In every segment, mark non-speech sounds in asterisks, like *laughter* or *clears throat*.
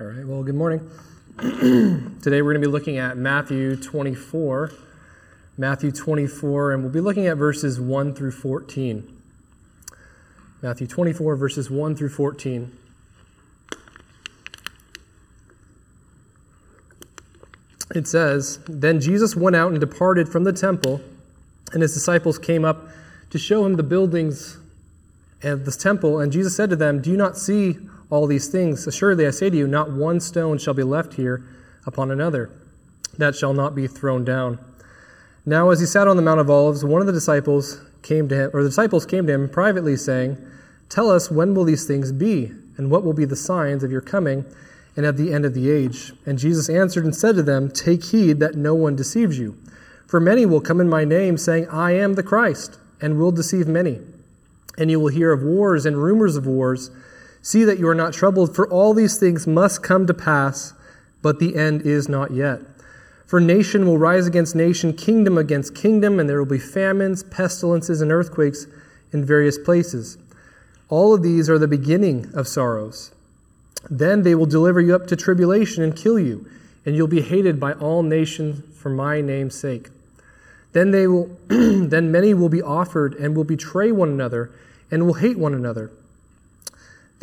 All right, well, good morning. *clears throat* Today we're going to be looking at Matthew 24. Matthew 24, and we'll be looking at verses 1 through 14. Matthew 24, verses 1 through 14. It says, Then Jesus went out and departed from the temple, and his disciples came up to show him the buildings of the temple. And Jesus said to them, Do you not see all these things. Assuredly, I say to you, not one stone shall be left here upon another that shall not be thrown down. Now, as he sat on the Mount of Olives, one of the disciples came to him, or the disciples came to him privately, saying, Tell us, when will these things be? And what will be the signs of your coming and of the end of the age? And Jesus answered and said to them, Take heed that no one deceives you. For many will come in my name, saying, I am the Christ, and will deceive many. And you will hear of wars and rumors of wars. See that you are not troubled, for all these things must come to pass, but the end is not yet. For nation will rise against nation, kingdom against kingdom, and there will be famines, pestilences, and earthquakes in various places. All of these are the beginning of sorrows. Then they will deliver you up to tribulation and kill you, and you'll be hated by all nations for my name's sake. Then they will *clears throat* then many will be offered and will betray one another and will hate one another.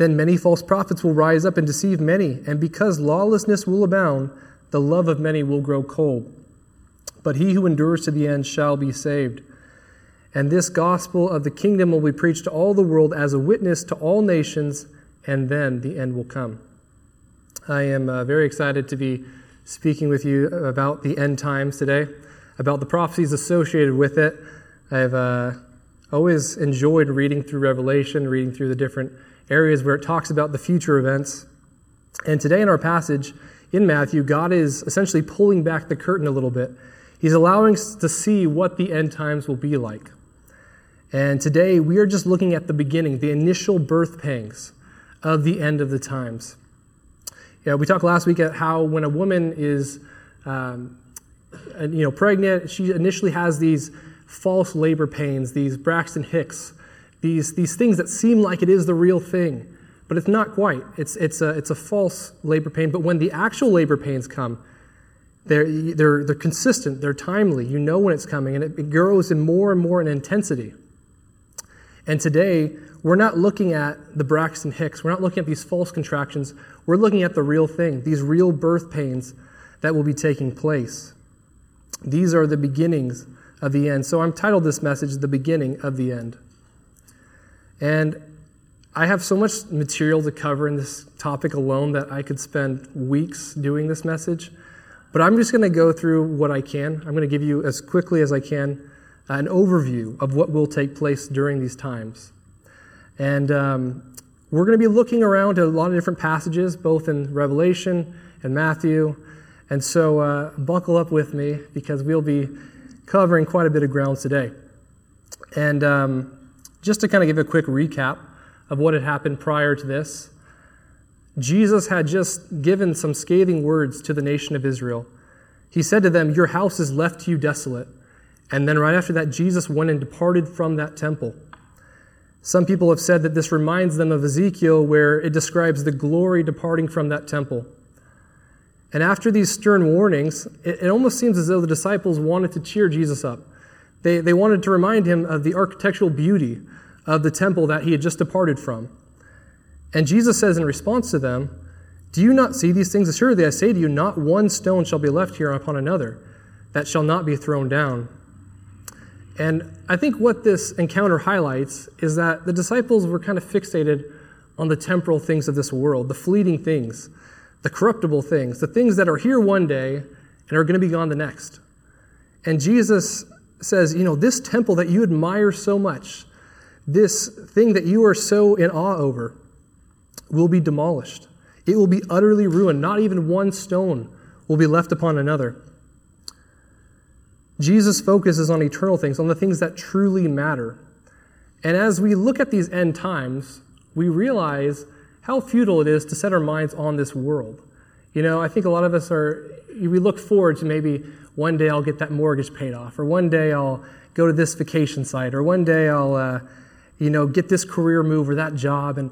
Then many false prophets will rise up and deceive many, and because lawlessness will abound, the love of many will grow cold. But he who endures to the end shall be saved. And this gospel of the kingdom will be preached to all the world as a witness to all nations, and then the end will come. I am uh, very excited to be speaking with you about the end times today, about the prophecies associated with it. I've uh, always enjoyed reading through Revelation, reading through the different areas where it talks about the future events. And today in our passage in Matthew, God is essentially pulling back the curtain a little bit. He's allowing us to see what the end times will be like. And today we are just looking at the beginning, the initial birth pangs of the end of the times. Yeah, we talked last week at how when a woman is, um, you know, pregnant, she initially has these false labor pains, these Braxton Hicks, these, these things that seem like it is the real thing, but it's not quite. It's, it's, a, it's a false labor pain. But when the actual labor pains come, they're, they're, they're consistent, they're timely. You know when it's coming, and it, it grows in more and more in intensity. And today, we're not looking at the Braxton Hicks. We're not looking at these false contractions. We're looking at the real thing, these real birth pains that will be taking place. These are the beginnings of the end. So I'm titled this message, The Beginning of the End. And I have so much material to cover in this topic alone that I could spend weeks doing this message. But I'm just going to go through what I can. I'm going to give you, as quickly as I can, an overview of what will take place during these times. And um, we're going to be looking around at a lot of different passages, both in Revelation and Matthew. And so uh, buckle up with me because we'll be covering quite a bit of ground today. And um, just to kind of give a quick recap of what had happened prior to this, Jesus had just given some scathing words to the nation of Israel. He said to them, Your house is left to you desolate. And then right after that, Jesus went and departed from that temple. Some people have said that this reminds them of Ezekiel, where it describes the glory departing from that temple. And after these stern warnings, it, it almost seems as though the disciples wanted to cheer Jesus up. They, they wanted to remind him of the architectural beauty of the temple that he had just departed from. And Jesus says in response to them, Do you not see these things? Assuredly, I say to you, not one stone shall be left here upon another that shall not be thrown down. And I think what this encounter highlights is that the disciples were kind of fixated on the temporal things of this world, the fleeting things, the corruptible things, the things that are here one day and are going to be gone the next. And Jesus says, you know, this temple that you admire so much, this thing that you are so in awe over, will be demolished. It will be utterly ruined. Not even one stone will be left upon another. Jesus focuses on eternal things, on the things that truly matter. And as we look at these end times, we realize how futile it is to set our minds on this world. You know, I think a lot of us are, we look forward to maybe one day I'll get that mortgage paid off, or one day I'll go to this vacation site, or one day I'll, uh, you know, get this career move or that job. And,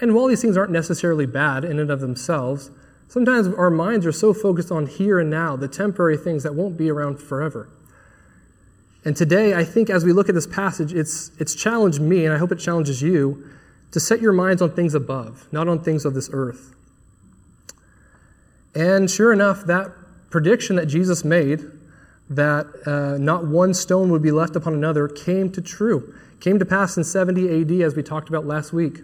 and while these things aren't necessarily bad in and of themselves, Sometimes our minds are so focused on here and now, the temporary things that won't be around forever. And today, I think as we look at this passage, it's, it's challenged me, and I hope it challenges you, to set your minds on things above, not on things of this earth. And sure enough, that prediction that Jesus made, that uh, not one stone would be left upon another, came to true, came to pass in 70 AD, as we talked about last week.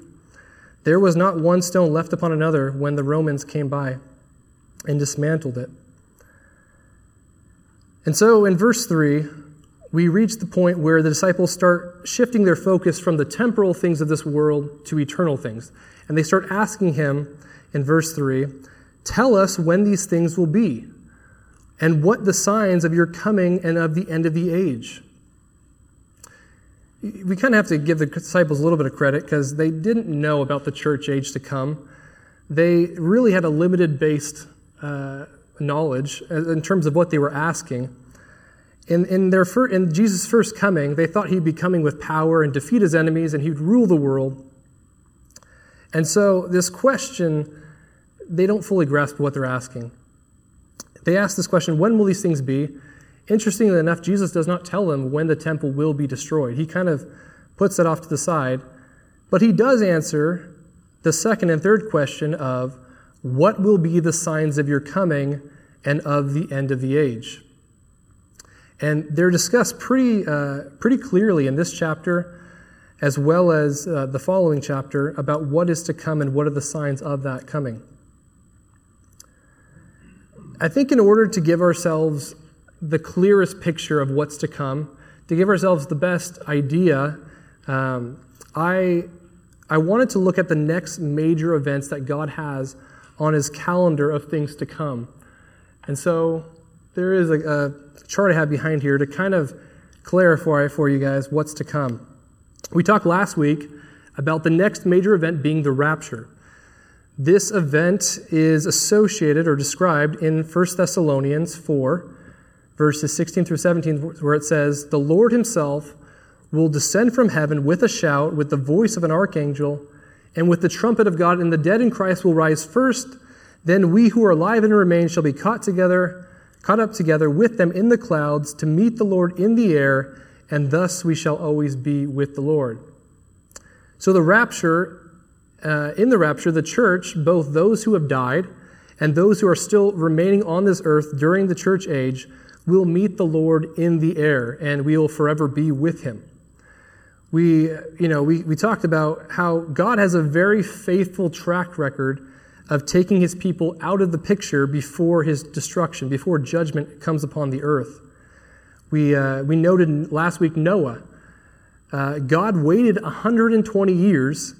There was not one stone left upon another when the Romans came by and dismantled it. And so in verse 3, we reach the point where the disciples start shifting their focus from the temporal things of this world to eternal things. And they start asking him in verse 3 Tell us when these things will be, and what the signs of your coming and of the end of the age. We kind of have to give the disciples a little bit of credit because they didn't know about the church age to come. They really had a limited based uh, knowledge in terms of what they were asking. In, in, their fir- in Jesus' first coming, they thought he'd be coming with power and defeat his enemies and he'd rule the world. And so, this question, they don't fully grasp what they're asking. They ask this question when will these things be? Interestingly enough, Jesus does not tell them when the temple will be destroyed. He kind of puts that off to the side. But he does answer the second and third question of what will be the signs of your coming and of the end of the age? And they're discussed pretty, uh, pretty clearly in this chapter, as well as uh, the following chapter, about what is to come and what are the signs of that coming. I think in order to give ourselves the clearest picture of what's to come, to give ourselves the best idea, um, I, I wanted to look at the next major events that God has on his calendar of things to come. And so there is a, a chart I have behind here to kind of clarify for you guys what's to come. We talked last week about the next major event being the rapture. This event is associated or described in 1 Thessalonians 4, verses 16 through 17, where it says, The Lord Himself will descend from heaven with a shout, with the voice of an archangel, and with the trumpet of God, and the dead in Christ will rise first. Then we who are alive and remain shall be caught together caught up together with them in the clouds to meet the Lord in the air, and thus we shall always be with the Lord. So, the rapture, uh, in the rapture, the church, both those who have died and those who are still remaining on this earth during the church age, will meet the Lord in the air, and we will forever be with him. We, you know, we, we talked about how God has a very faithful track record of taking his people out of the picture before his destruction, before judgment comes upon the earth. We, uh, we noted last week Noah. Uh, God waited 120 years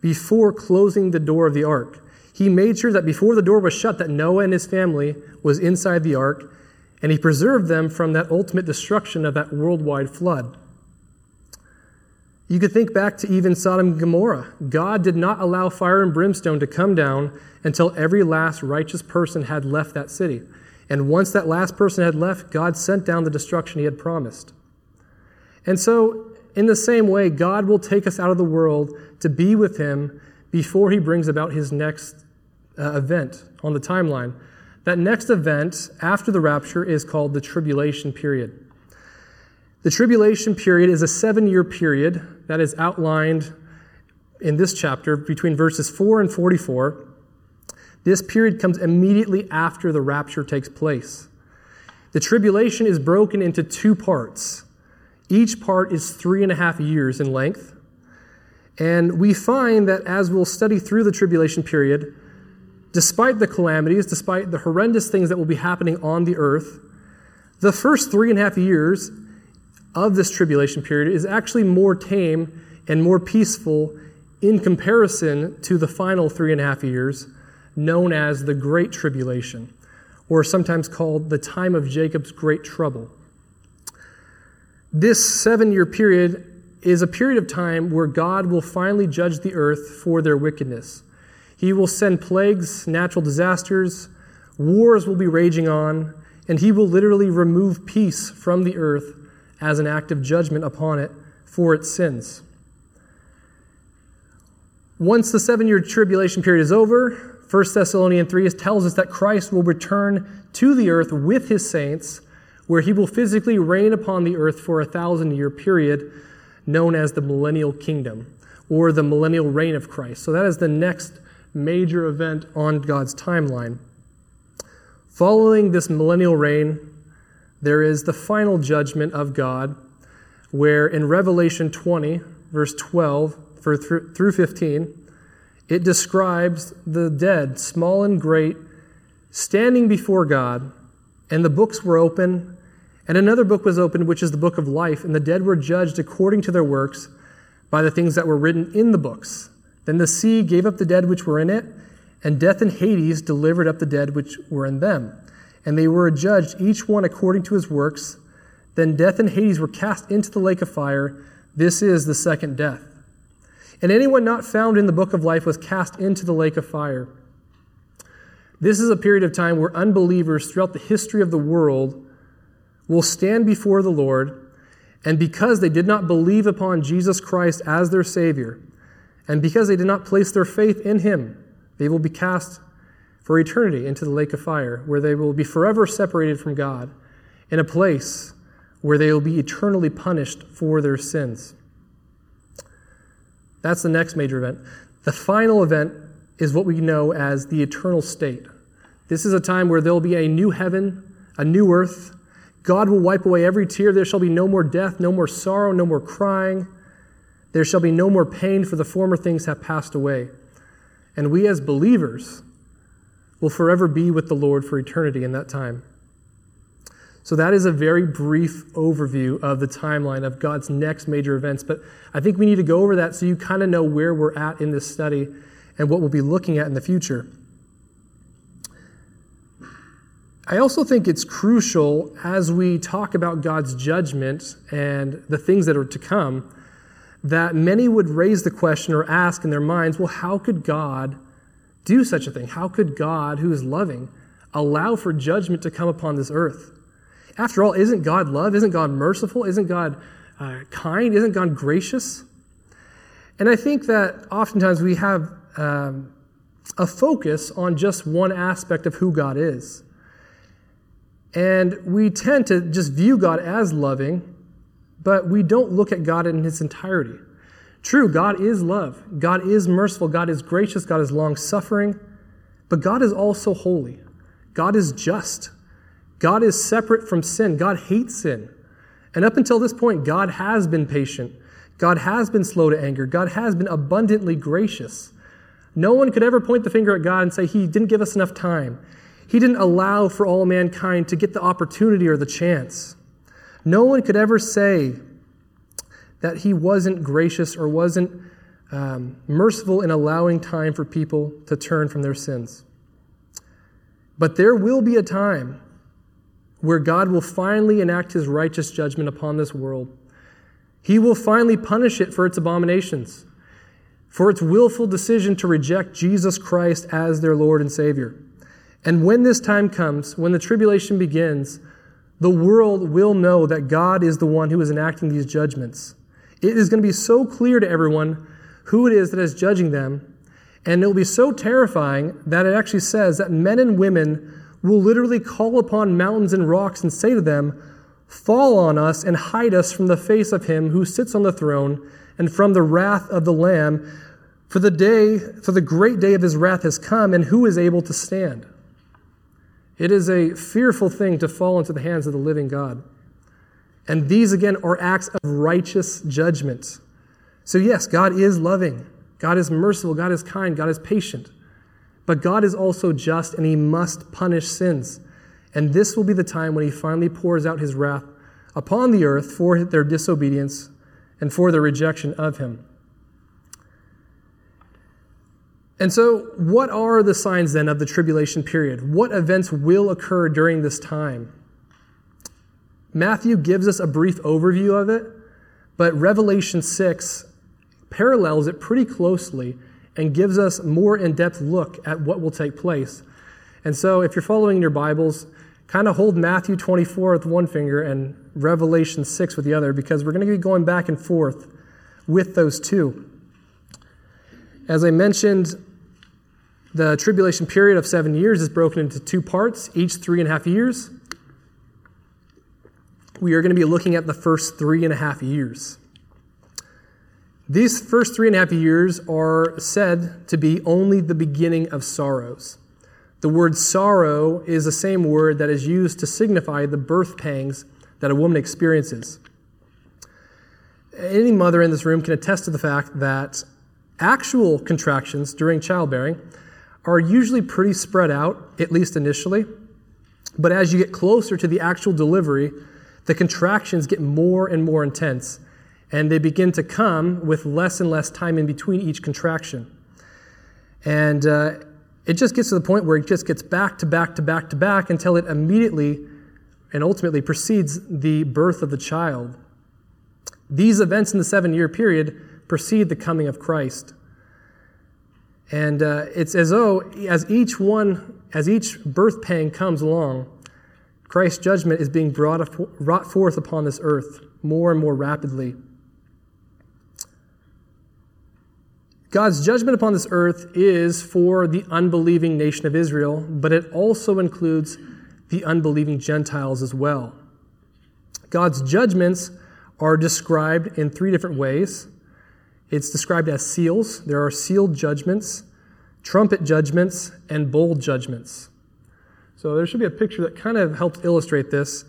before closing the door of the ark. He made sure that before the door was shut, that Noah and his family was inside the ark, and he preserved them from that ultimate destruction of that worldwide flood. You could think back to even Sodom and Gomorrah. God did not allow fire and brimstone to come down until every last righteous person had left that city. And once that last person had left, God sent down the destruction he had promised. And so, in the same way, God will take us out of the world to be with him before he brings about his next uh, event on the timeline. That next event after the rapture is called the tribulation period. The tribulation period is a seven year period that is outlined in this chapter between verses 4 and 44. This period comes immediately after the rapture takes place. The tribulation is broken into two parts. Each part is three and a half years in length. And we find that as we'll study through the tribulation period, despite the calamities, despite the horrendous things that will be happening on the earth, the first three and a half years of this tribulation period is actually more tame and more peaceful in comparison to the final three and a half years, known as the Great Tribulation, or sometimes called the time of Jacob's great trouble. This seven year period is a period of time where God will finally judge the earth for their wickedness. He will send plagues, natural disasters, wars will be raging on, and he will literally remove peace from the earth as an act of judgment upon it for its sins. Once the seven year tribulation period is over, 1 Thessalonians 3 tells us that Christ will return to the earth with his saints, where he will physically reign upon the earth for a thousand year period known as the millennial kingdom or the millennial reign of Christ. So that is the next major event on God's timeline. Following this millennial reign, there is the final judgment of God, where in Revelation 20, verse 12 through 15, it describes the dead, small and great, standing before God, and the books were open, and another book was opened, which is the book of life, and the dead were judged according to their works by the things that were written in the books. Then the sea gave up the dead which were in it, and death and Hades delivered up the dead which were in them. And they were judged, each one according to his works. Then death and Hades were cast into the lake of fire. This is the second death. And anyone not found in the book of life was cast into the lake of fire. This is a period of time where unbelievers throughout the history of the world will stand before the Lord and because they did not believe upon Jesus Christ as their Savior, and because they did not place their faith in Him, they will be cast for eternity into the lake of fire, where they will be forever separated from God, in a place where they will be eternally punished for their sins. That's the next major event. The final event is what we know as the eternal state. This is a time where there will be a new heaven, a new earth, God will wipe away every tear. There shall be no more death, no more sorrow, no more crying. There shall be no more pain, for the former things have passed away. And we as believers will forever be with the Lord for eternity in that time. So, that is a very brief overview of the timeline of God's next major events. But I think we need to go over that so you kind of know where we're at in this study and what we'll be looking at in the future. I also think it's crucial as we talk about God's judgment and the things that are to come that many would raise the question or ask in their minds, well, how could God do such a thing? How could God, who is loving, allow for judgment to come upon this earth? After all, isn't God love? Isn't God merciful? Isn't God uh, kind? Isn't God gracious? And I think that oftentimes we have um, a focus on just one aspect of who God is. And we tend to just view God as loving, but we don't look at God in his entirety. True, God is love. God is merciful. God is gracious. God is long suffering. But God is also holy. God is just. God is separate from sin. God hates sin. And up until this point, God has been patient. God has been slow to anger. God has been abundantly gracious. No one could ever point the finger at God and say, He didn't give us enough time. He didn't allow for all mankind to get the opportunity or the chance. No one could ever say that he wasn't gracious or wasn't um, merciful in allowing time for people to turn from their sins. But there will be a time where God will finally enact his righteous judgment upon this world. He will finally punish it for its abominations, for its willful decision to reject Jesus Christ as their Lord and Savior. And when this time comes, when the tribulation begins, the world will know that God is the one who is enacting these judgments. It is going to be so clear to everyone who it is that is judging them, and it will be so terrifying that it actually says that men and women will literally call upon mountains and rocks and say to them, Fall on us and hide us from the face of him who sits on the throne and from the wrath of the Lamb, for the day, for the great day of his wrath has come, and who is able to stand? It is a fearful thing to fall into the hands of the living God. And these, again, are acts of righteous judgment. So, yes, God is loving, God is merciful, God is kind, God is patient. But God is also just, and He must punish sins. And this will be the time when He finally pours out His wrath upon the earth for their disobedience and for their rejection of Him. And so, what are the signs then of the tribulation period? What events will occur during this time? Matthew gives us a brief overview of it, but Revelation 6 parallels it pretty closely and gives us more in depth look at what will take place. And so, if you're following your Bibles, kind of hold Matthew 24 with one finger and Revelation 6 with the other, because we're going to be going back and forth with those two. As I mentioned, The tribulation period of seven years is broken into two parts, each three and a half years. We are going to be looking at the first three and a half years. These first three and a half years are said to be only the beginning of sorrows. The word sorrow is the same word that is used to signify the birth pangs that a woman experiences. Any mother in this room can attest to the fact that actual contractions during childbearing are usually pretty spread out, at least initially. But as you get closer to the actual delivery, the contractions get more and more intense, and they begin to come with less and less time in between each contraction. And uh, it just gets to the point where it just gets back to back to back to back until it immediately and ultimately precedes the birth of the child. These events in the seven year period precede the coming of Christ. And uh, it's as though, as each one, as each birth pang comes along, Christ's judgment is being brought, brought forth upon this earth more and more rapidly. God's judgment upon this earth is for the unbelieving nation of Israel, but it also includes the unbelieving Gentiles as well. God's judgments are described in three different ways. It's described as seals. There are sealed judgments, trumpet judgments, and bowl judgments. So there should be a picture that kind of helps illustrate this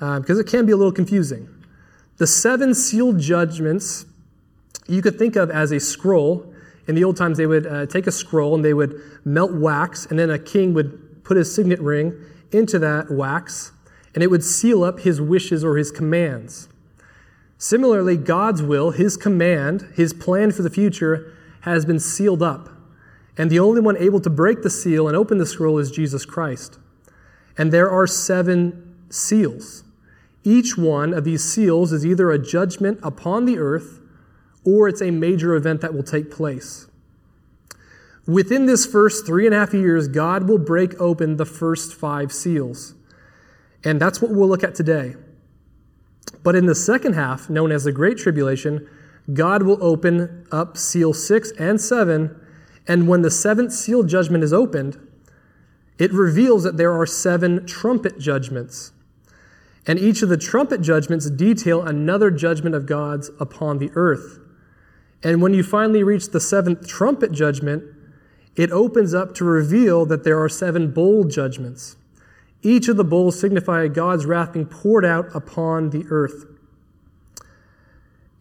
uh, because it can be a little confusing. The seven sealed judgments you could think of as a scroll. In the old times, they would uh, take a scroll and they would melt wax, and then a king would put his signet ring into that wax, and it would seal up his wishes or his commands. Similarly, God's will, his command, his plan for the future has been sealed up. And the only one able to break the seal and open the scroll is Jesus Christ. And there are seven seals. Each one of these seals is either a judgment upon the earth or it's a major event that will take place. Within this first three and a half years, God will break open the first five seals. And that's what we'll look at today. But in the second half, known as the Great Tribulation, God will open up seal six and seven. And when the seventh seal judgment is opened, it reveals that there are seven trumpet judgments. And each of the trumpet judgments detail another judgment of God's upon the earth. And when you finally reach the seventh trumpet judgment, it opens up to reveal that there are seven bowl judgments. Each of the bowls signify God's wrath being poured out upon the earth.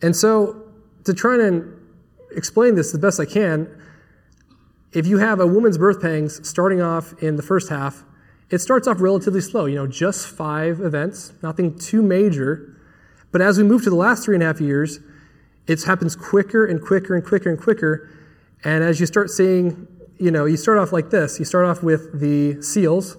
And so, to try and explain this the best I can, if you have a woman's birth pangs starting off in the first half, it starts off relatively slow, you know, just five events, nothing too major. But as we move to the last three and a half years, it happens quicker and quicker and quicker and quicker. And as you start seeing, you know, you start off like this. You start off with the seals.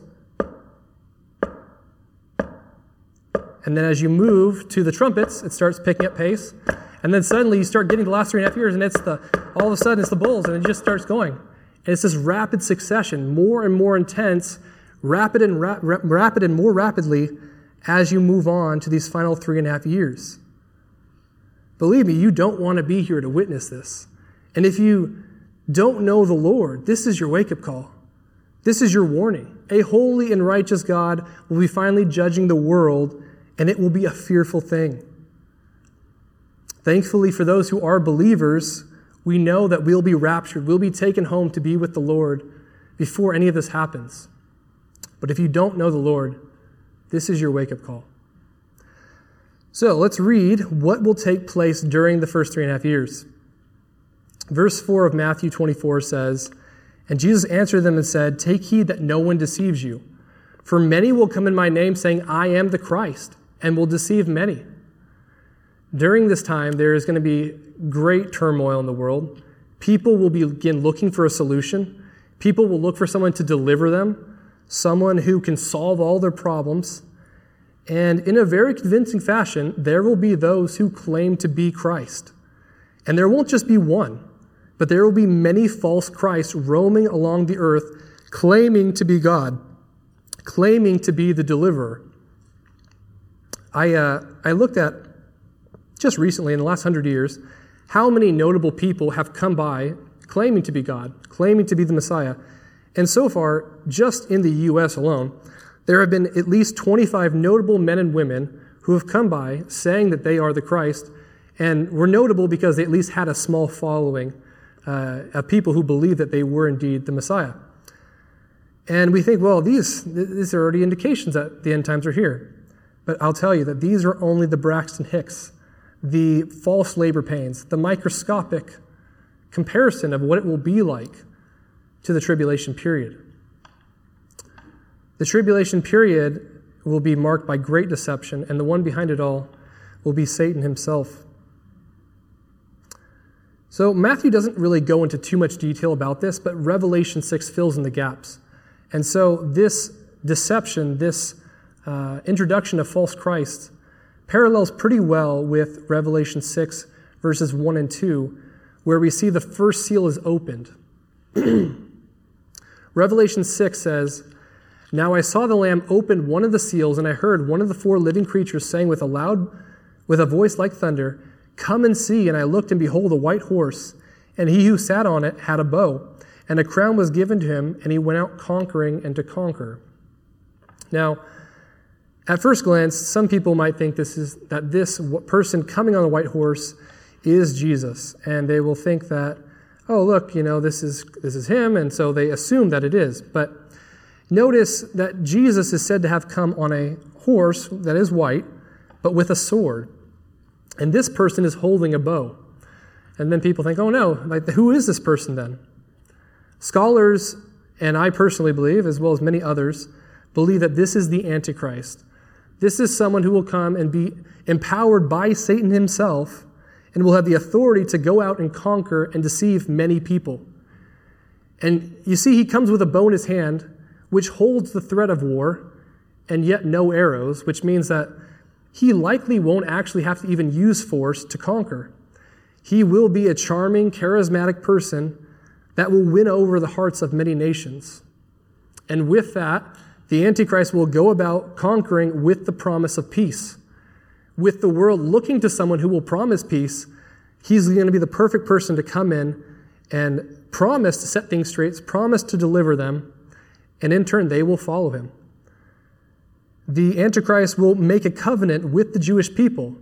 And then as you move to the trumpets, it starts picking up pace. And then suddenly you start getting the last three and a half years, and it's the all of a sudden it's the bulls, and it just starts going. And it's this rapid succession, more and more intense, rapid and ra- rapid and more rapidly as you move on to these final three and a half years. Believe me, you don't want to be here to witness this. And if you don't know the Lord, this is your wake up call. This is your warning. A holy and righteous God will be finally judging the world, and it will be a fearful thing. Thankfully, for those who are believers, we know that we'll be raptured, we'll be taken home to be with the Lord before any of this happens. But if you don't know the Lord, this is your wake up call. So let's read what will take place during the first three and a half years. Verse 4 of Matthew 24 says, And Jesus answered them and said, Take heed that no one deceives you. For many will come in my name, saying, I am the Christ, and will deceive many. During this time, there is going to be great turmoil in the world. People will begin looking for a solution. People will look for someone to deliver them, someone who can solve all their problems. And in a very convincing fashion, there will be those who claim to be Christ. And there won't just be one, but there will be many false Christs roaming along the earth, claiming to be God, claiming to be the deliverer. I, uh, I looked at just recently, in the last hundred years, how many notable people have come by claiming to be God, claiming to be the Messiah. And so far, just in the US alone, there have been at least 25 notable men and women who have come by saying that they are the Christ and were notable because they at least had a small following uh, of people who believed that they were indeed the Messiah. And we think, well, these, these are already indications that the end times are here. But I'll tell you that these are only the Braxton Hicks, the false labor pains, the microscopic comparison of what it will be like to the tribulation period. The tribulation period will be marked by great deception, and the one behind it all will be Satan himself. So, Matthew doesn't really go into too much detail about this, but Revelation 6 fills in the gaps. And so, this deception, this uh, introduction of false Christ, parallels pretty well with Revelation 6, verses 1 and 2, where we see the first seal is opened. *clears throat* Revelation 6 says, Now I saw the Lamb open one of the seals, and I heard one of the four living creatures saying with a loud, with a voice like thunder, Come and see. And I looked, and behold, a white horse, and he who sat on it had a bow, and a crown was given to him, and he went out conquering and to conquer. Now, at first glance, some people might think this is that this person coming on a white horse is Jesus, and they will think that, oh, look, you know, this is this is him, and so they assume that it is. But notice that Jesus is said to have come on a horse that is white, but with a sword. And this person is holding a bow. And then people think, oh no, like, who is this person then? Scholars, and I personally believe, as well as many others, believe that this is the Antichrist. This is someone who will come and be empowered by Satan himself and will have the authority to go out and conquer and deceive many people. And you see, he comes with a bow in his hand, which holds the threat of war, and yet no arrows, which means that he likely won't actually have to even use force to conquer. He will be a charming, charismatic person that will win over the hearts of many nations. And with that, the Antichrist will go about conquering with the promise of peace. With the world looking to someone who will promise peace, he's going to be the perfect person to come in and promise to set things straight, promise to deliver them, and in turn, they will follow him the Antichrist will make a covenant with the Jewish people,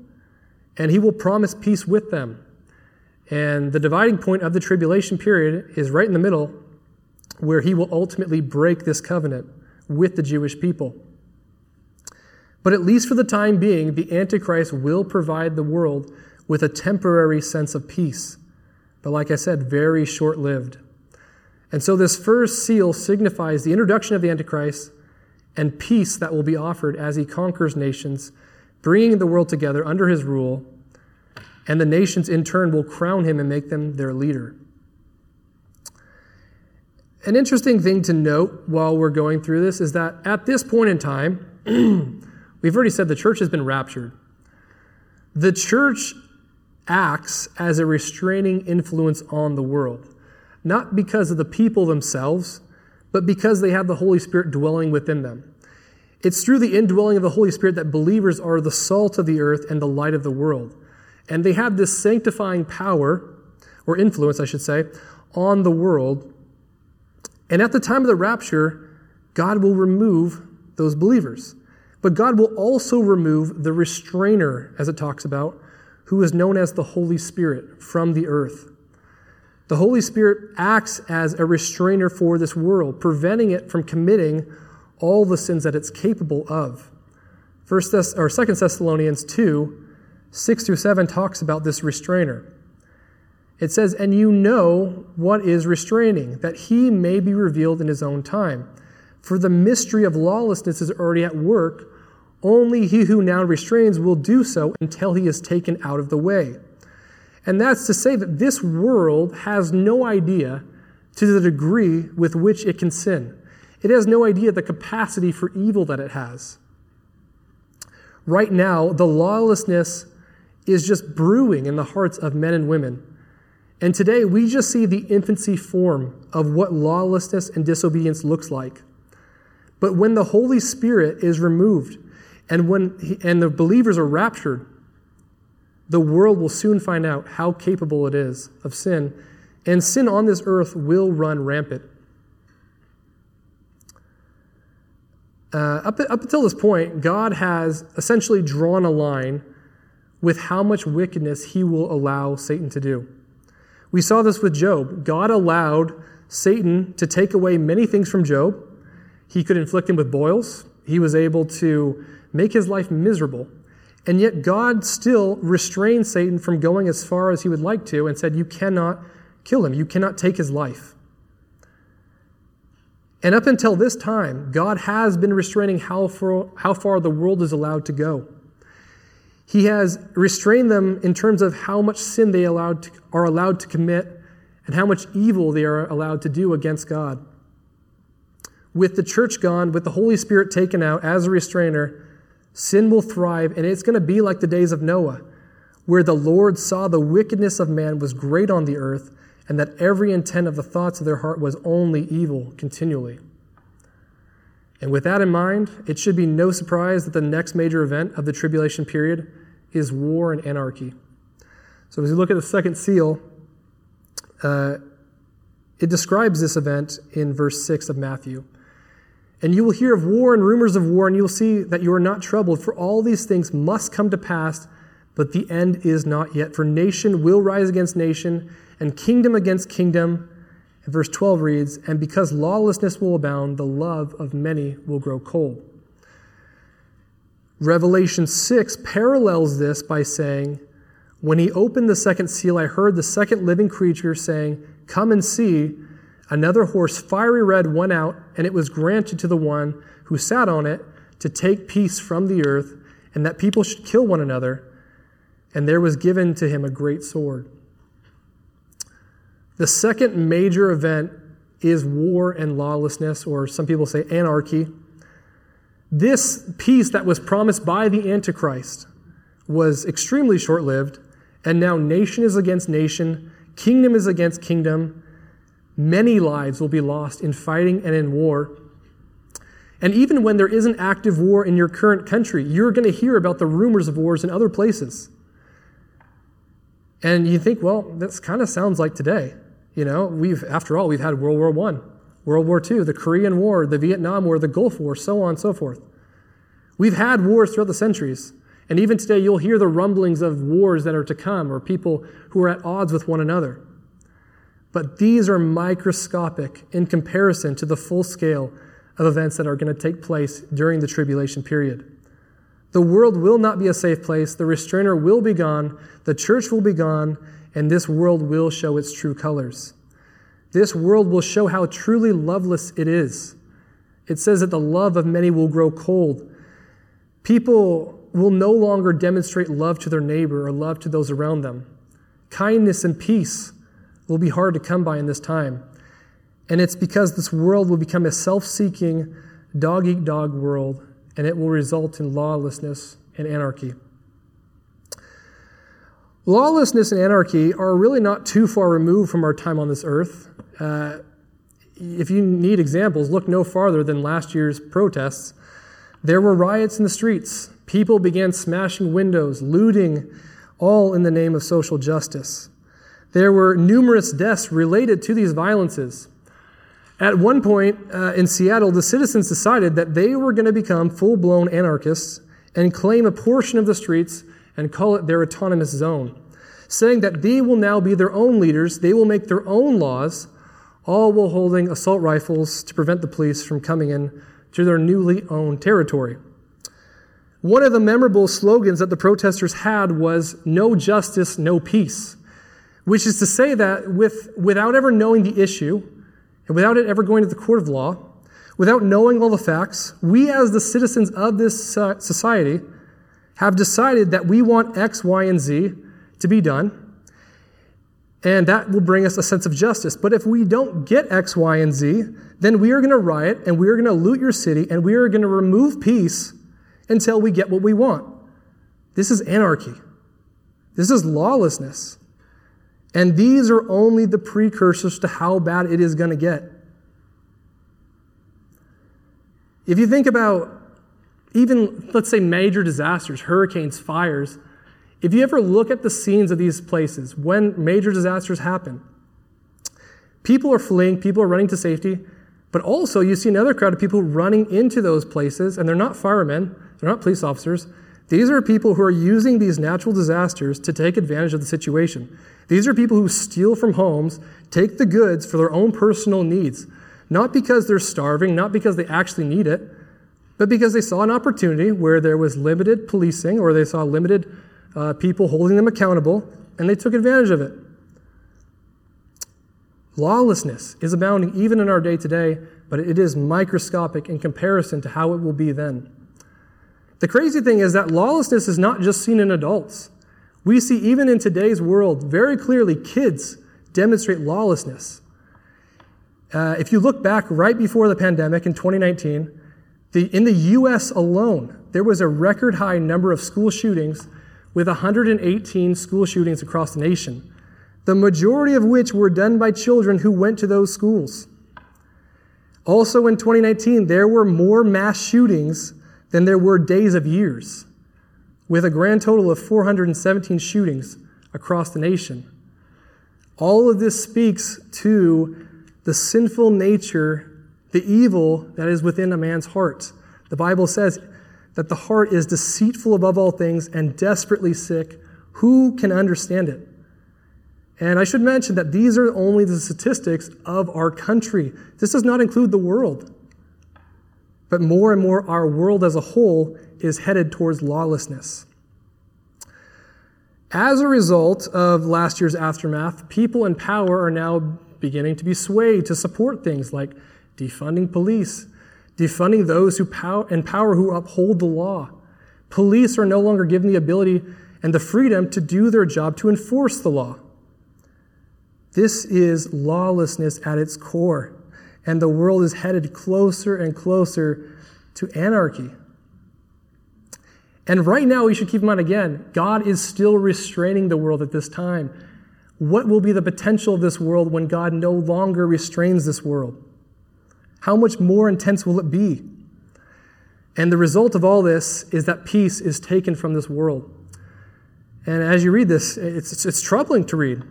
and he will promise peace with them. And the dividing point of the tribulation period is right in the middle, where he will ultimately break this covenant with the Jewish people. But at least for the time being, the Antichrist will provide the world with a temporary sense of peace. But like I said, very short lived. And so this first seal signifies the introduction of the Antichrist and peace that will be offered as he conquers nations, bringing the world together under his rule, and the nations in turn will crown him and make them their leader. An interesting thing to note while we're going through this is that at this point in time, *clears throat* we've already said the church has been raptured. The church acts as a restraining influence on the world, not because of the people themselves, but because they have the Holy Spirit dwelling within them. It's through the indwelling of the Holy Spirit that believers are the salt of the earth and the light of the world. And they have this sanctifying power, or influence, I should say, on the world. And at the time of the rapture, God will remove those believers. But God will also remove the restrainer, as it talks about, who is known as the Holy Spirit from the earth. The Holy Spirit acts as a restrainer for this world, preventing it from committing all the sins that it's capable of. First Thess- or Second Thessalonians 2, 6 through 7 talks about this restrainer. It says, And you know what is restraining, that he may be revealed in his own time. For the mystery of lawlessness is already at work. Only he who now restrains will do so until he is taken out of the way. And that's to say that this world has no idea to the degree with which it can sin. It has no idea the capacity for evil that it has. Right now, the lawlessness is just brewing in the hearts of men and women. And today, we just see the infancy form of what lawlessness and disobedience looks like. But when the Holy Spirit is removed and when he, and the believers are raptured, the world will soon find out how capable it is of sin, and sin on this earth will run rampant. uh, up, up until this point, God has essentially drawn a line with how much wickedness he will allow Satan to do. We saw this with Job. God allowed Satan to take away many things from Job. He could inflict him with boils, he was able to make his life miserable. And yet, God still restrained Satan from going as far as he would like to and said, You cannot kill him, you cannot take his life. And up until this time, God has been restraining how far, how far the world is allowed to go. He has restrained them in terms of how much sin they allowed to, are allowed to commit and how much evil they are allowed to do against God. With the church gone, with the Holy Spirit taken out as a restrainer, sin will thrive, and it's going to be like the days of Noah, where the Lord saw the wickedness of man was great on the earth, and that every intent of the thoughts of their heart was only evil continually. And with that in mind, it should be no surprise that the next major event of the tribulation period is war and anarchy. So, as we look at the second seal, uh, it describes this event in verse 6 of Matthew. And you will hear of war and rumors of war, and you will see that you are not troubled, for all these things must come to pass, but the end is not yet. For nation will rise against nation, and kingdom against kingdom. And verse 12 reads, And because lawlessness will abound, the love of many will grow cold. Revelation 6 parallels this by saying, When he opened the second seal, I heard the second living creature saying, Come and see. Another horse, fiery red, went out, and it was granted to the one who sat on it to take peace from the earth, and that people should kill one another. And there was given to him a great sword. The second major event is war and lawlessness, or some people say anarchy. This peace that was promised by the Antichrist was extremely short lived, and now nation is against nation, kingdom is against kingdom. Many lives will be lost in fighting and in war. And even when there isn't active war in your current country, you're going to hear about the rumors of wars in other places. And you think, well, this kind of sounds like today. You know, we've, after all, we've had World War I, World War II, the Korean War, the Vietnam War, the Gulf War, so on and so forth. We've had wars throughout the centuries. And even today, you'll hear the rumblings of wars that are to come or people who are at odds with one another. But these are microscopic in comparison to the full scale of events that are going to take place during the tribulation period. The world will not be a safe place. The restrainer will be gone. The church will be gone and this world will show its true colors. This world will show how truly loveless it is. It says that the love of many will grow cold. People will no longer demonstrate love to their neighbor or love to those around them. Kindness and peace will be hard to come by in this time. And it's because this world will become a self seeking, dog eat dog world, and it will result in lawlessness and anarchy. Lawlessness and anarchy are really not too far removed from our time on this earth. Uh, if you need examples, look no farther than last year's protests. There were riots in the streets. People began smashing windows, looting, all in the name of social justice. There were numerous deaths related to these violences. At one point uh, in Seattle, the citizens decided that they were going to become full blown anarchists and claim a portion of the streets and call it their autonomous zone, saying that they will now be their own leaders, they will make their own laws, all while holding assault rifles to prevent the police from coming in to their newly owned territory. One of the memorable slogans that the protesters had was no justice, no peace, which is to say that with, without ever knowing the issue and without it ever going to the court of law, without knowing all the facts, we as the citizens of this society have decided that we want X, Y, and Z to be done, and that will bring us a sense of justice. But if we don't get X, Y, and Z, then we are going to riot and we are going to loot your city and we are going to remove peace until we get what we want. This is anarchy. This is lawlessness. And these are only the precursors to how bad it is going to get. If you think about even, let's say, major disasters, hurricanes, fires, if you ever look at the scenes of these places when major disasters happen, people are fleeing, people are running to safety, But also, you see another crowd of people running into those places, and they're not firemen, they're not police officers. These are people who are using these natural disasters to take advantage of the situation. These are people who steal from homes, take the goods for their own personal needs, not because they're starving, not because they actually need it, but because they saw an opportunity where there was limited policing or they saw limited uh, people holding them accountable, and they took advantage of it. Lawlessness is abounding even in our day today, but it is microscopic in comparison to how it will be then. The crazy thing is that lawlessness is not just seen in adults. We see even in today's world very clearly kids demonstrate lawlessness. Uh, if you look back right before the pandemic in 2019, the, in the US alone, there was a record high number of school shootings with 118 school shootings across the nation, the majority of which were done by children who went to those schools. Also in 2019, there were more mass shootings than there were days of years, with a grand total of 417 shootings across the nation. All of this speaks to the sinful nature, the evil that is within a man's heart. The Bible says that the heart is deceitful above all things and desperately sick. Who can understand it? And I should mention that these are only the statistics of our country. This does not include the world. But more and more, our world as a whole is headed towards lawlessness. As a result of last year's aftermath, people in power are now beginning to be swayed to support things like defunding police, defunding those who power, in power who uphold the law. Police are no longer given the ability and the freedom to do their job to enforce the law. This is lawlessness at its core, and the world is headed closer and closer to anarchy. And right now, we should keep in mind again God is still restraining the world at this time. What will be the potential of this world when God no longer restrains this world? How much more intense will it be? And the result of all this is that peace is taken from this world. And as you read this, it's, it's, it's troubling to read.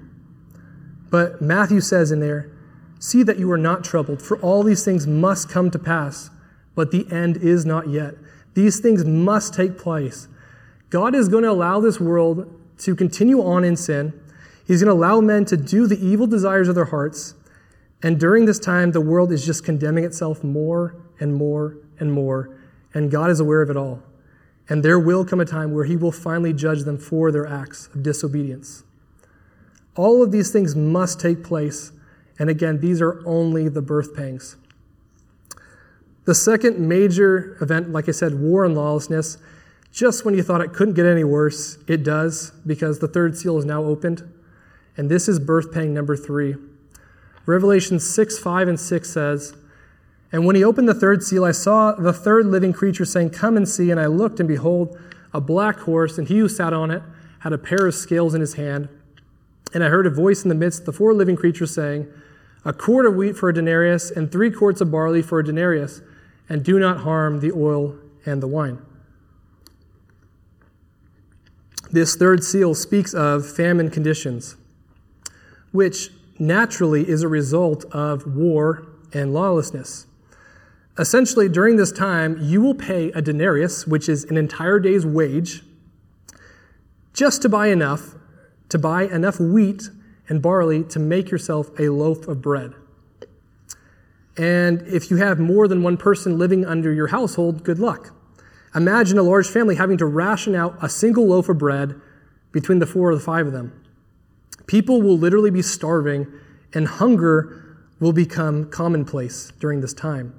But Matthew says in there, See that you are not troubled, for all these things must come to pass, but the end is not yet. These things must take place. God is going to allow this world to continue on in sin. He's going to allow men to do the evil desires of their hearts. And during this time, the world is just condemning itself more and more and more. And God is aware of it all. And there will come a time where He will finally judge them for their acts of disobedience. All of these things must take place. And again, these are only the birth pangs. The second major event, like I said, war and lawlessness, just when you thought it couldn't get any worse, it does, because the third seal is now opened. And this is birth pang number three. Revelation 6, 5, and 6 says, And when he opened the third seal, I saw the third living creature saying, Come and see. And I looked, and behold, a black horse, and he who sat on it had a pair of scales in his hand. And I heard a voice in the midst of the four living creatures saying, A quart of wheat for a denarius, and three quarts of barley for a denarius, and do not harm the oil and the wine. This third seal speaks of famine conditions, which naturally is a result of war and lawlessness. Essentially, during this time, you will pay a denarius, which is an entire day's wage, just to buy enough to buy enough wheat and barley to make yourself a loaf of bread. And if you have more than one person living under your household, good luck. Imagine a large family having to ration out a single loaf of bread between the four or the five of them. People will literally be starving, and hunger will become commonplace during this time.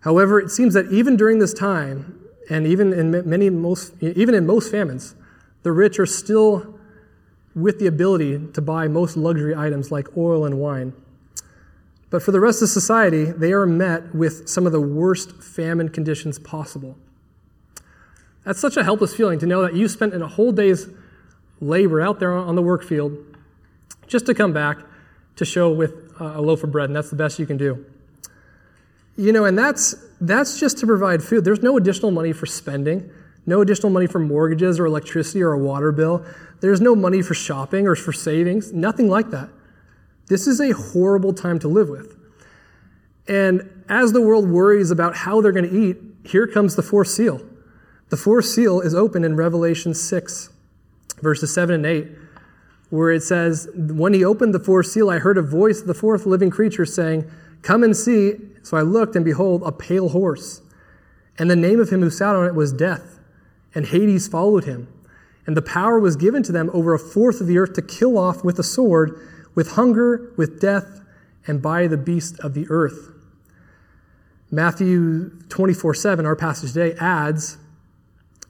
However, it seems that even during this time, and even in many most, even in most famines, the rich are still with the ability to buy most luxury items like oil and wine. But for the rest of society, they are met with some of the worst famine conditions possible. That's such a helpless feeling to know that you spent a whole day's labor out there on the work field just to come back to show with a loaf of bread, and that's the best you can do. You know, and that's that's just to provide food. There's no additional money for spending. No additional money for mortgages or electricity or a water bill. There's no money for shopping or for savings. Nothing like that. This is a horrible time to live with. And as the world worries about how they're going to eat, here comes the fourth seal. The fourth seal is open in Revelation 6, verses 7 and 8, where it says, When he opened the fourth seal, I heard a voice of the fourth living creature saying, Come and see. So I looked, and behold, a pale horse. And the name of him who sat on it was Death, and Hades followed him. And the power was given to them over a fourth of the earth to kill off with a sword, with hunger, with death, and by the beast of the earth. Matthew 24 7, our passage today, adds,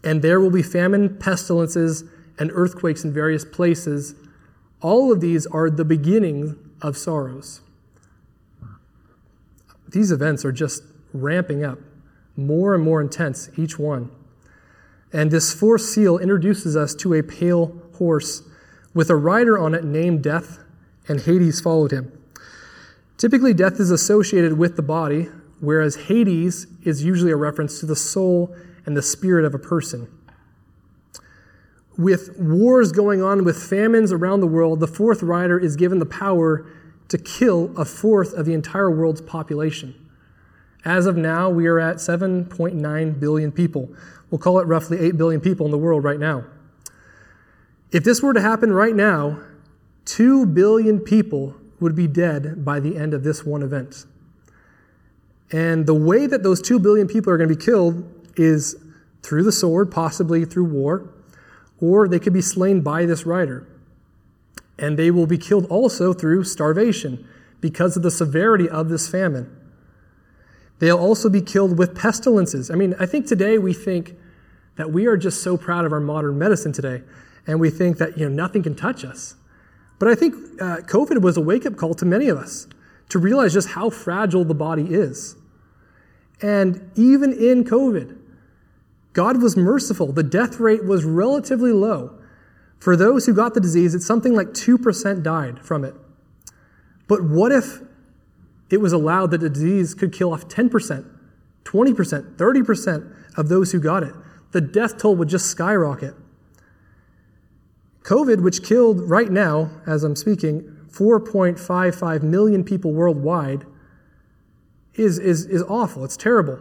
And there will be famine, pestilences, and earthquakes in various places. All of these are the beginning of sorrows. These events are just ramping up, more and more intense, each one. And this fourth seal introduces us to a pale horse with a rider on it named Death, and Hades followed him. Typically, death is associated with the body, whereas Hades is usually a reference to the soul and the spirit of a person. With wars going on, with famines around the world, the fourth rider is given the power to kill a fourth of the entire world's population. As of now, we are at 7.9 billion people. We'll call it roughly 8 billion people in the world right now. If this were to happen right now, 2 billion people would be dead by the end of this one event. And the way that those 2 billion people are going to be killed is through the sword, possibly through war, or they could be slain by this rider. And they will be killed also through starvation because of the severity of this famine. They'll also be killed with pestilences. I mean, I think today we think that we are just so proud of our modern medicine today, and we think that you know nothing can touch us. But I think uh, COVID was a wake up call to many of us to realize just how fragile the body is. And even in COVID, God was merciful. The death rate was relatively low. For those who got the disease, it's something like 2% died from it. But what if it was allowed that the disease could kill off 10%, 20%, 30% of those who got it? The death toll would just skyrocket. COVID, which killed right now, as I'm speaking, 4.55 million people worldwide, is, is, is awful. It's terrible.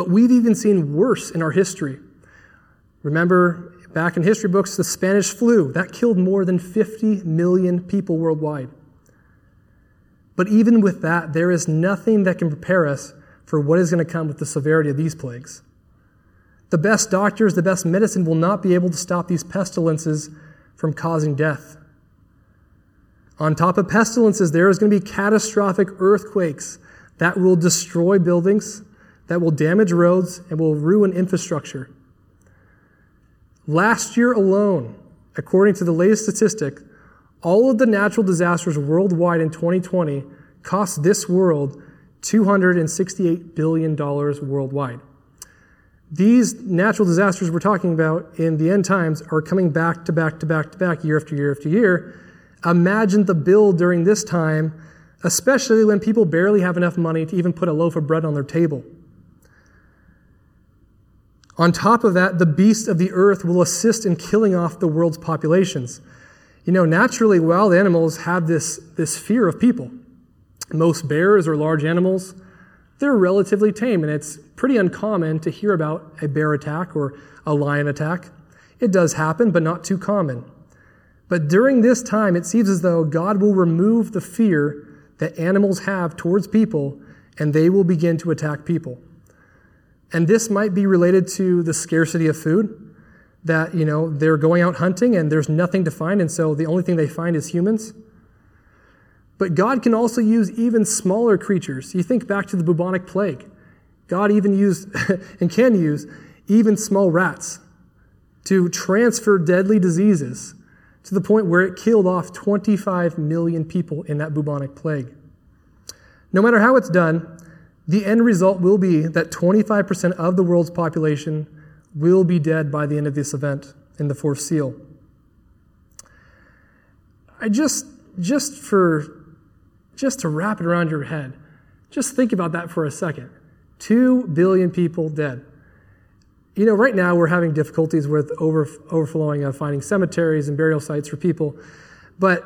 But we've even seen worse in our history. Remember, back in history books, the Spanish flu, that killed more than 50 million people worldwide. But even with that, there is nothing that can prepare us for what is going to come with the severity of these plagues. The best doctors, the best medicine will not be able to stop these pestilences from causing death. On top of pestilences, there is going to be catastrophic earthquakes that will destroy buildings, that will damage roads, and will ruin infrastructure. Last year alone, according to the latest statistic, all of the natural disasters worldwide in 2020 cost this world $268 billion worldwide. These natural disasters we're talking about in the end times are coming back to back to back to back year after year after year. Imagine the bill during this time, especially when people barely have enough money to even put a loaf of bread on their table. On top of that, the beasts of the earth will assist in killing off the world's populations. You know, naturally, wild animals have this, this fear of people. Most bears or large animals, they're relatively tame, and it's pretty uncommon to hear about a bear attack or a lion attack. It does happen, but not too common. But during this time, it seems as though God will remove the fear that animals have towards people, and they will begin to attack people. And this might be related to the scarcity of food, that, you know, they're going out hunting and there's nothing to find, and so the only thing they find is humans. But God can also use even smaller creatures. You think back to the bubonic plague. God even used *laughs* and can use even small rats to transfer deadly diseases to the point where it killed off 25 million people in that bubonic plague. No matter how it's done, the end result will be that 25% of the world's population will be dead by the end of this event in the fourth seal. I just just for just to wrap it around your head, just think about that for a second. Two billion people dead. You know, right now we're having difficulties with over, overflowing of finding cemeteries and burial sites for people. But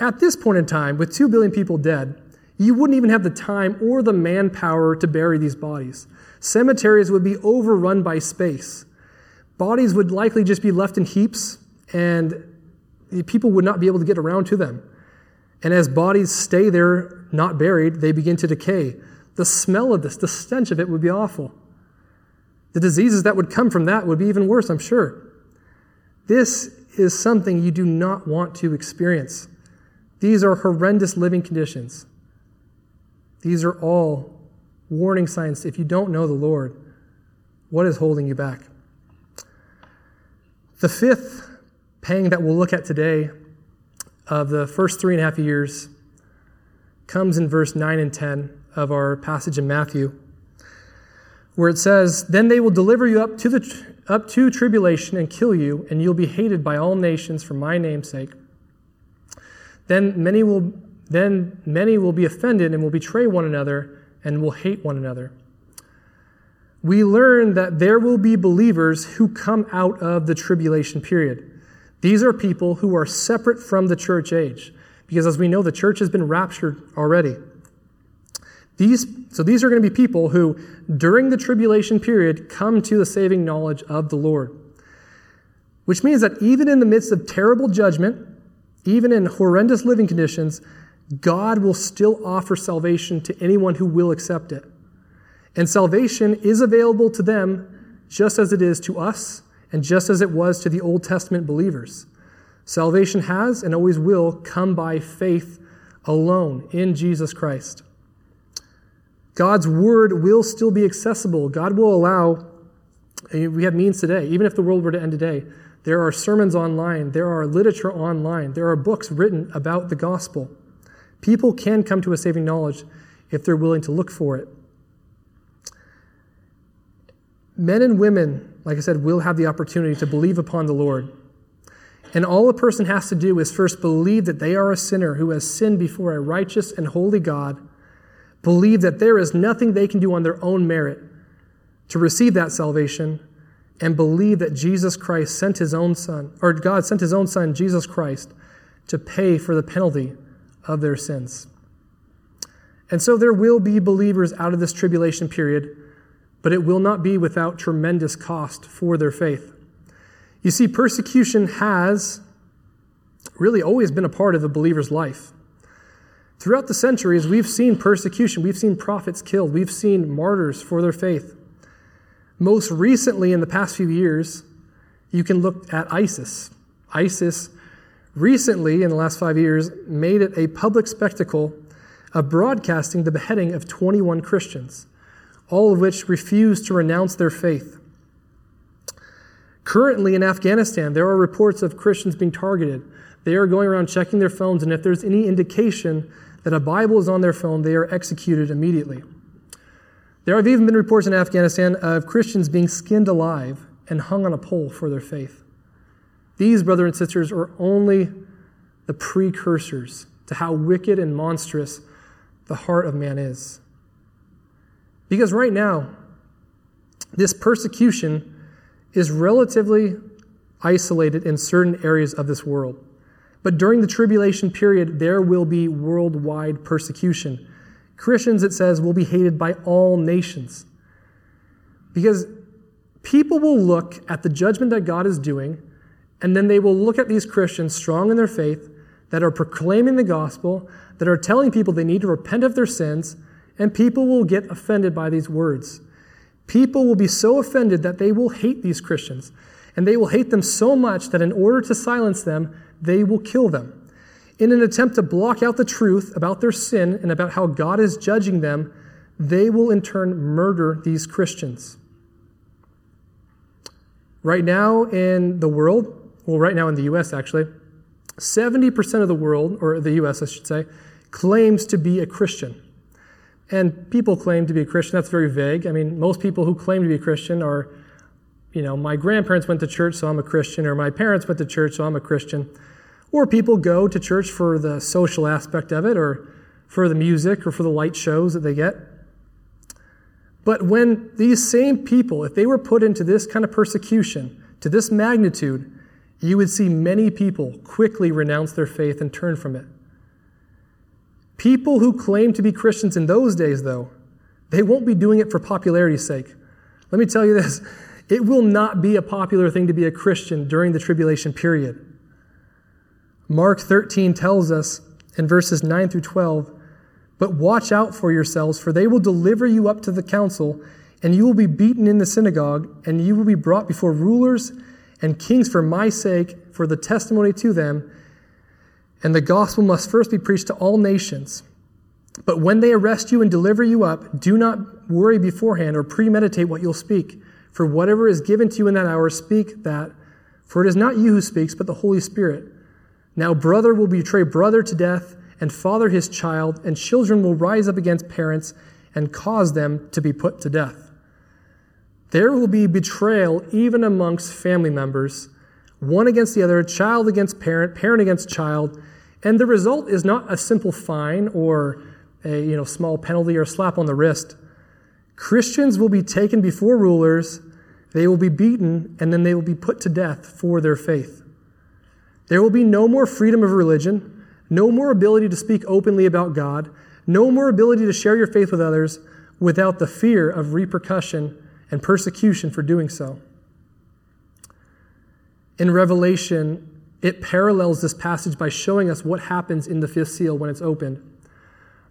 at this point in time, with two billion people dead, You wouldn't even have the time or the manpower to bury these bodies. Cemeteries would be overrun by space. Bodies would likely just be left in heaps, and people would not be able to get around to them. And as bodies stay there, not buried, they begin to decay. The smell of this, the stench of it would be awful. The diseases that would come from that would be even worse, I'm sure. This is something you do not want to experience. These are horrendous living conditions. These are all warning signs. If you don't know the Lord, what is holding you back? The fifth pang that we'll look at today of the first three and a half years comes in verse 9 and 10 of our passage in Matthew, where it says, Then they will deliver you up to, the, up to tribulation and kill you, and you'll be hated by all nations for my name's sake. Then many will, then many will be offended and will betray one another and will hate one another. We learn that there will be believers who come out of the tribulation period. These are people who are separate from the church age, because as we know, the church has been raptured already. These, so these are going to be people who, during the tribulation period, come to the saving knowledge of the Lord. Which means that even in the midst of terrible judgment, even in horrendous living conditions, God will still offer salvation to anyone who will accept it. And salvation is available to them just as it is to us and just as it was to the Old Testament believers. Salvation has and always will come by faith alone in Jesus Christ. God's word will still be accessible. God will allow, we have means today, even if the world were to end today, there are sermons online, there are literature online, there are books written about the gospel. People can come to a saving knowledge if they're willing to look for it. Men and women like I said, will have the opportunity to believe upon the Lord. And all a person has to do is first believe that they are a sinner who has sinned before a righteous and holy God, believe that there is nothing they can do on their own merit to receive that salvation, and believe that Jesus Christ sent his own Son, or God sent his own Son, Jesus Christ, to pay for the penalty of their sins. And so there will be believers out of this tribulation period but it will not be without tremendous cost for their faith. You see, persecution has really always been a part of a believer's life. Throughout the centuries, we've seen persecution, we've seen prophets killed, we've seen martyrs for their faith. Most recently, in the past few years, you can look at ISIS. ISIS recently, in the last five years, made it a public spectacle of broadcasting the beheading of 21 Christians all of which refused to renounce their faith. Currently in Afghanistan, there are reports of Christians being targeted. They are going around checking their phones, and if there's any indication that a Bible is on their phone, they are executed immediately. There have even been reports in Afghanistan of Christians being skinned alive and hung on a pole for their faith. These, brothers and sisters, are only the precursors to how wicked and monstrous the heart of man is. Because right now, this persecution is relatively isolated in certain areas of this world. But during the tribulation period, there will be worldwide persecution. Christians, it says, will be hated by all nations. Because people will look at the judgment that God is doing, and then they will look at these Christians strong in their faith that are proclaiming the gospel, that are telling people they need to repent of their sins, and people will get offended by these words. People will be so offended that they will hate these Christians. And they will hate them so much that in order to silence them, they will kill them. In an attempt to block out the truth about their sin and about how God is judging them, they will in turn murder these Christians. Right now in the world, well, right now in the US actually, 70% of the world, or the US I should say, claims to be a Christian. And people claim to be a Christian. That's very vague. I mean, most people who claim to be a Christian are, you know, my grandparents went to church, so I'm a Christian, or my parents went to church, so I'm a Christian. Or people go to church for the social aspect of it, or for the music, or for the light shows that they get. But when these same people, if they were put into this kind of persecution, to this magnitude, you would see many people quickly renounce their faith and turn from it. People who claim to be Christians in those days, though, they won't be doing it for popularity's sake. Let me tell you this it will not be a popular thing to be a Christian during the tribulation period. Mark 13 tells us in verses 9 through 12 But watch out for yourselves, for they will deliver you up to the council, and you will be beaten in the synagogue, and you will be brought before rulers and kings for my sake, for the testimony to them. And the gospel must first be preached to all nations. But when they arrest you and deliver you up, do not worry beforehand or premeditate what you'll speak. For whatever is given to you in that hour, speak that. For it is not you who speaks, but the Holy Spirit. Now, brother will betray brother to death, and father his child, and children will rise up against parents and cause them to be put to death. There will be betrayal even amongst family members, one against the other, child against parent, parent against child, and the result is not a simple fine or a you know, small penalty or slap on the wrist. Christians will be taken before rulers, they will be beaten, and then they will be put to death for their faith. There will be no more freedom of religion, no more ability to speak openly about God, no more ability to share your faith with others without the fear of repercussion and persecution for doing so. In Revelation, it parallels this passage by showing us what happens in the fifth seal when it's opened.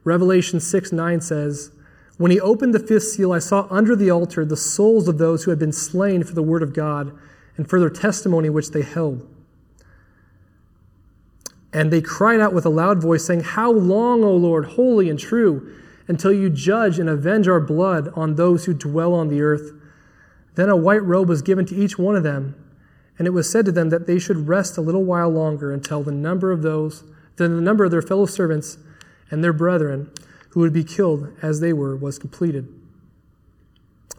Revelation 6 9 says, When he opened the fifth seal, I saw under the altar the souls of those who had been slain for the word of God and for their testimony which they held. And they cried out with a loud voice, saying, How long, O Lord, holy and true, until you judge and avenge our blood on those who dwell on the earth? Then a white robe was given to each one of them, and it was said to them that they should rest a little while longer until the number of those, then the number of their fellow servants and their brethren who would be killed as they were was completed.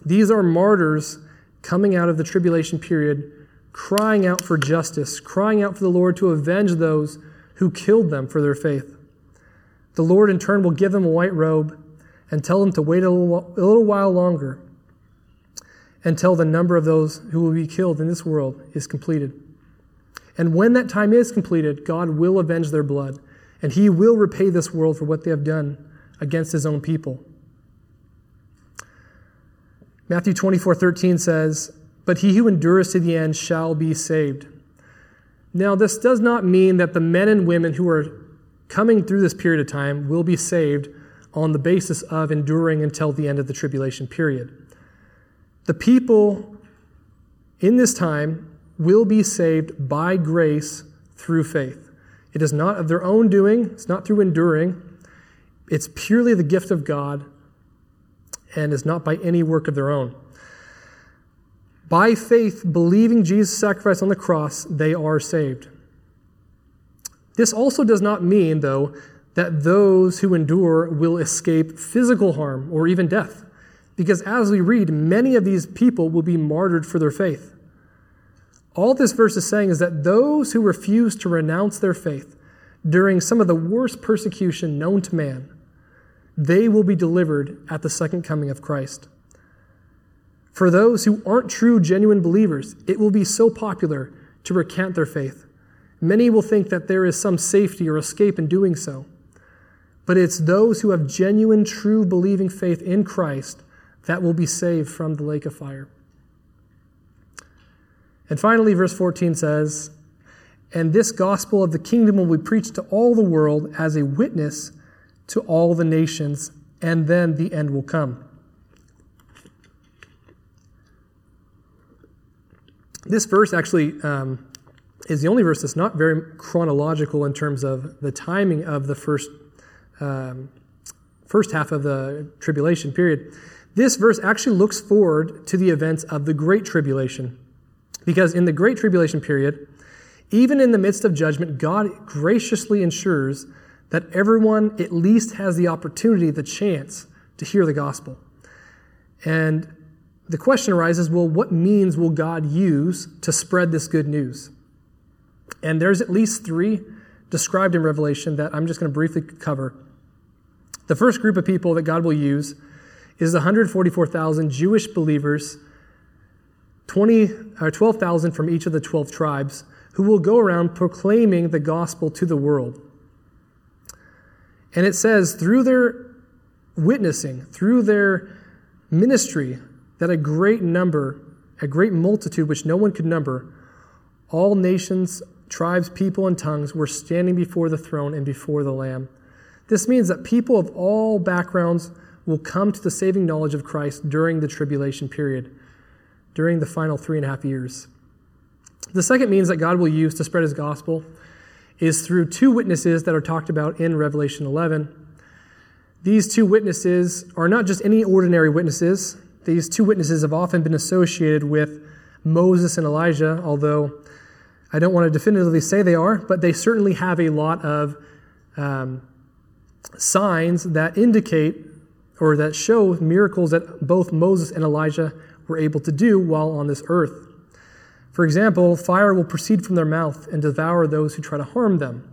These are martyrs coming out of the tribulation period, crying out for justice, crying out for the Lord to avenge those who killed them for their faith. The Lord, in turn, will give them a white robe and tell them to wait a little, a little while longer until the number of those who will be killed in this world is completed. And when that time is completed, God will avenge their blood and he will repay this world for what they have done against his own people. Matthew 24 13 says, But he who endures to the end shall be saved. Now, this does not mean that the men and women who are coming through this period of time will be saved on the basis of enduring until the end of the tribulation period. The people in this time will be saved by grace through faith. It is not of their own doing, it's not through enduring. It's purely the gift of God and is not by any work of their own. By faith, believing Jesus' sacrifice on the cross, they are saved. This also does not mean, though, that those who endure will escape physical harm or even death, because as we read, many of these people will be martyred for their faith. All this verse is saying is that those who refuse to renounce their faith during some of the worst persecution known to man, they will be delivered at the second coming of Christ. For those who aren't true, genuine believers, it will be so popular to recant their faith. Many will think that there is some safety or escape in doing so. But it's those who have genuine, true, believing faith in Christ that will be saved from the lake of fire. And finally, verse 14 says, And this gospel of the kingdom will be preached to all the world as a witness to all the nations, and then the end will come. This verse actually um, is the only verse that's not very chronological in terms of the timing of the first, um, first half of the tribulation period. This verse actually looks forward to the events of the Great Tribulation. Because in the Great Tribulation period, even in the midst of judgment, God graciously ensures that everyone at least has the opportunity, the chance to hear the gospel. And the question arises well, what means will God use to spread this good news? And there's at least three described in Revelation that I'm just going to briefly cover. The first group of people that God will use is the 144,000 Jewish believers 20 uh, or 12,000 from each of the 12 tribes who will go around proclaiming the gospel to the world. And it says, through their witnessing, through their ministry, that a great number, a great multitude which no one could number, all nations, tribes, people, and tongues were standing before the throne and before the Lamb. This means that people of all backgrounds will come to the saving knowledge of Christ during the tribulation period, during the final three and a half years. The second means that God will use to spread his gospel is through two witnesses that are talked about in Revelation 11. These two witnesses are not just any ordinary witnesses. These two witnesses have often been associated with Moses and Elijah, although I don't want to definitively say they are, but they certainly have a lot of um, signs that indicate or that show miracles that both Moses and Elijah were able to do while on this earth. For example, fire will proceed from their mouth and devour those who try to harm them.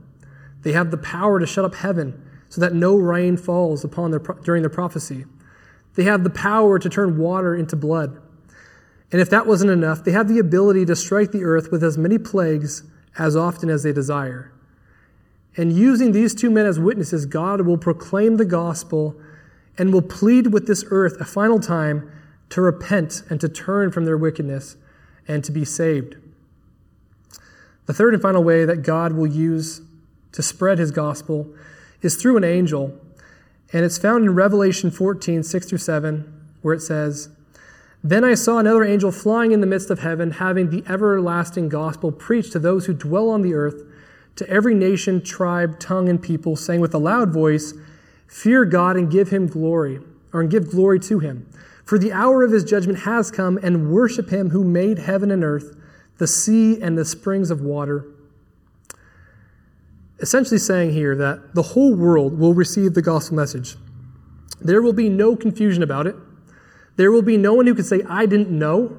They have the power to shut up heaven so that no rain falls upon their during their prophecy. They have the power to turn water into blood. And if that wasn't enough, they have the ability to strike the earth with as many plagues as often as they desire. And using these two men as witnesses, God will proclaim the gospel and will plead with this earth a final time to repent and to turn from their wickedness and to be saved. The third and final way that God will use to spread his gospel is through an angel. And it's found in Revelation 14, 6 through 7, where it says, Then I saw another angel flying in the midst of heaven, having the everlasting gospel preached to those who dwell on the earth, to every nation, tribe, tongue, and people, saying with a loud voice, Fear God and give him glory, or and give glory to him. For the hour of his judgment has come, and worship him who made heaven and earth, the sea and the springs of water. Essentially, saying here that the whole world will receive the gospel message. There will be no confusion about it. There will be no one who can say, I didn't know.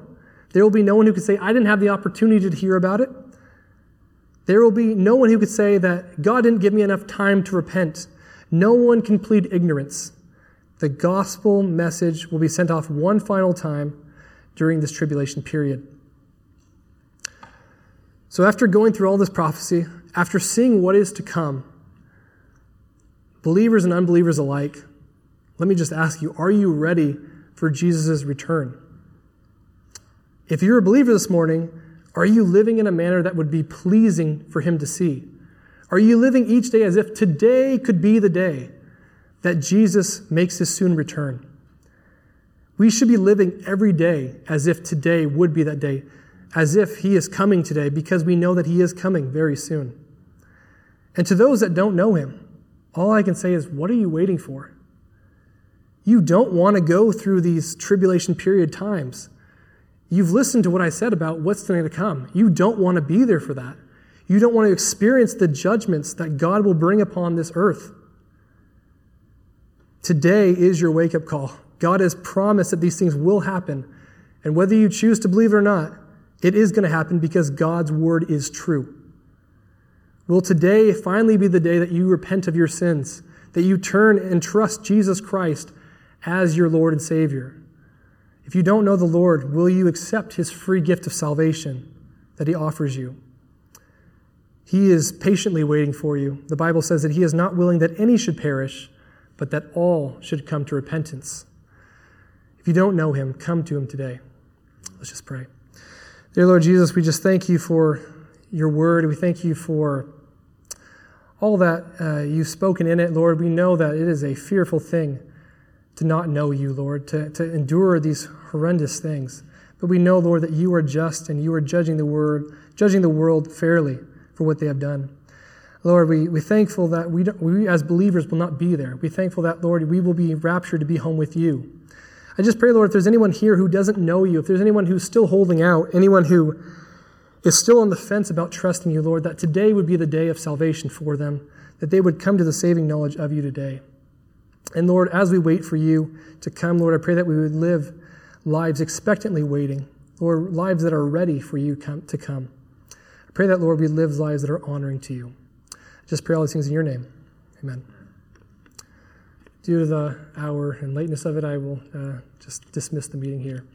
There will be no one who can say, I didn't have the opportunity to hear about it. There will be no one who could say that God didn't give me enough time to repent. No one can plead ignorance the gospel message will be sent off one final time during this tribulation period. So, after going through all this prophecy, after seeing what is to come, believers and unbelievers alike, let me just ask you are you ready for Jesus' return? If you're a believer this morning, are you living in a manner that would be pleasing for Him to see? Are you living each day as if today could be the day? that Jesus makes his soon return. We should be living every day as if today would be that day, as if he is coming today, because we know that he is coming very soon. And to those that don't know him, all I can say is, what are you waiting for? You don't want to go through these tribulation period times. You've listened to what I said about what's going to come. You don't want to be there for that. You don't want to experience the judgments that God will bring upon this earth. Today is your wake up call. God has promised that these things will happen. And whether you choose to believe it or not, it is going to happen because God's word is true. Will today finally be the day that you repent of your sins, that you turn and trust Jesus Christ as your Lord and Savior? If you don't know the Lord, will you accept his free gift of salvation that he offers you? He is patiently waiting for you. The Bible says that he is not willing that any should perish, but that all should come to repentance. If you don't know him, come to him today. Let's just pray. Dear Lord Jesus, we just thank you for your word. We thank you for all that uh, you've spoken in it, Lord. We know that it is a fearful thing to not know you, Lord, to, to endure these horrendous things. But we know, Lord, that you are just and you are judging the word, judging the world fairly for what they have done. Lord, we, we're thankful that we, we as believers will not be there. We're thankful that, Lord, we will be raptured to be home with you. I just pray, Lord, if there's anyone here who doesn't know you, if there's anyone who's still holding out, anyone who is still on the fence about trusting you, Lord, that today would be the day of salvation for them, that they would come to the saving knowledge of you today. And Lord, as we wait for you to come, Lord, I pray that we would live lives expectantly waiting, or lives that are ready for you to come. I pray that, Lord, we live lives that are honoring to you. Just pray all these things in your name. Amen. Due to the hour and lateness of it, I will uh, just dismiss the meeting here.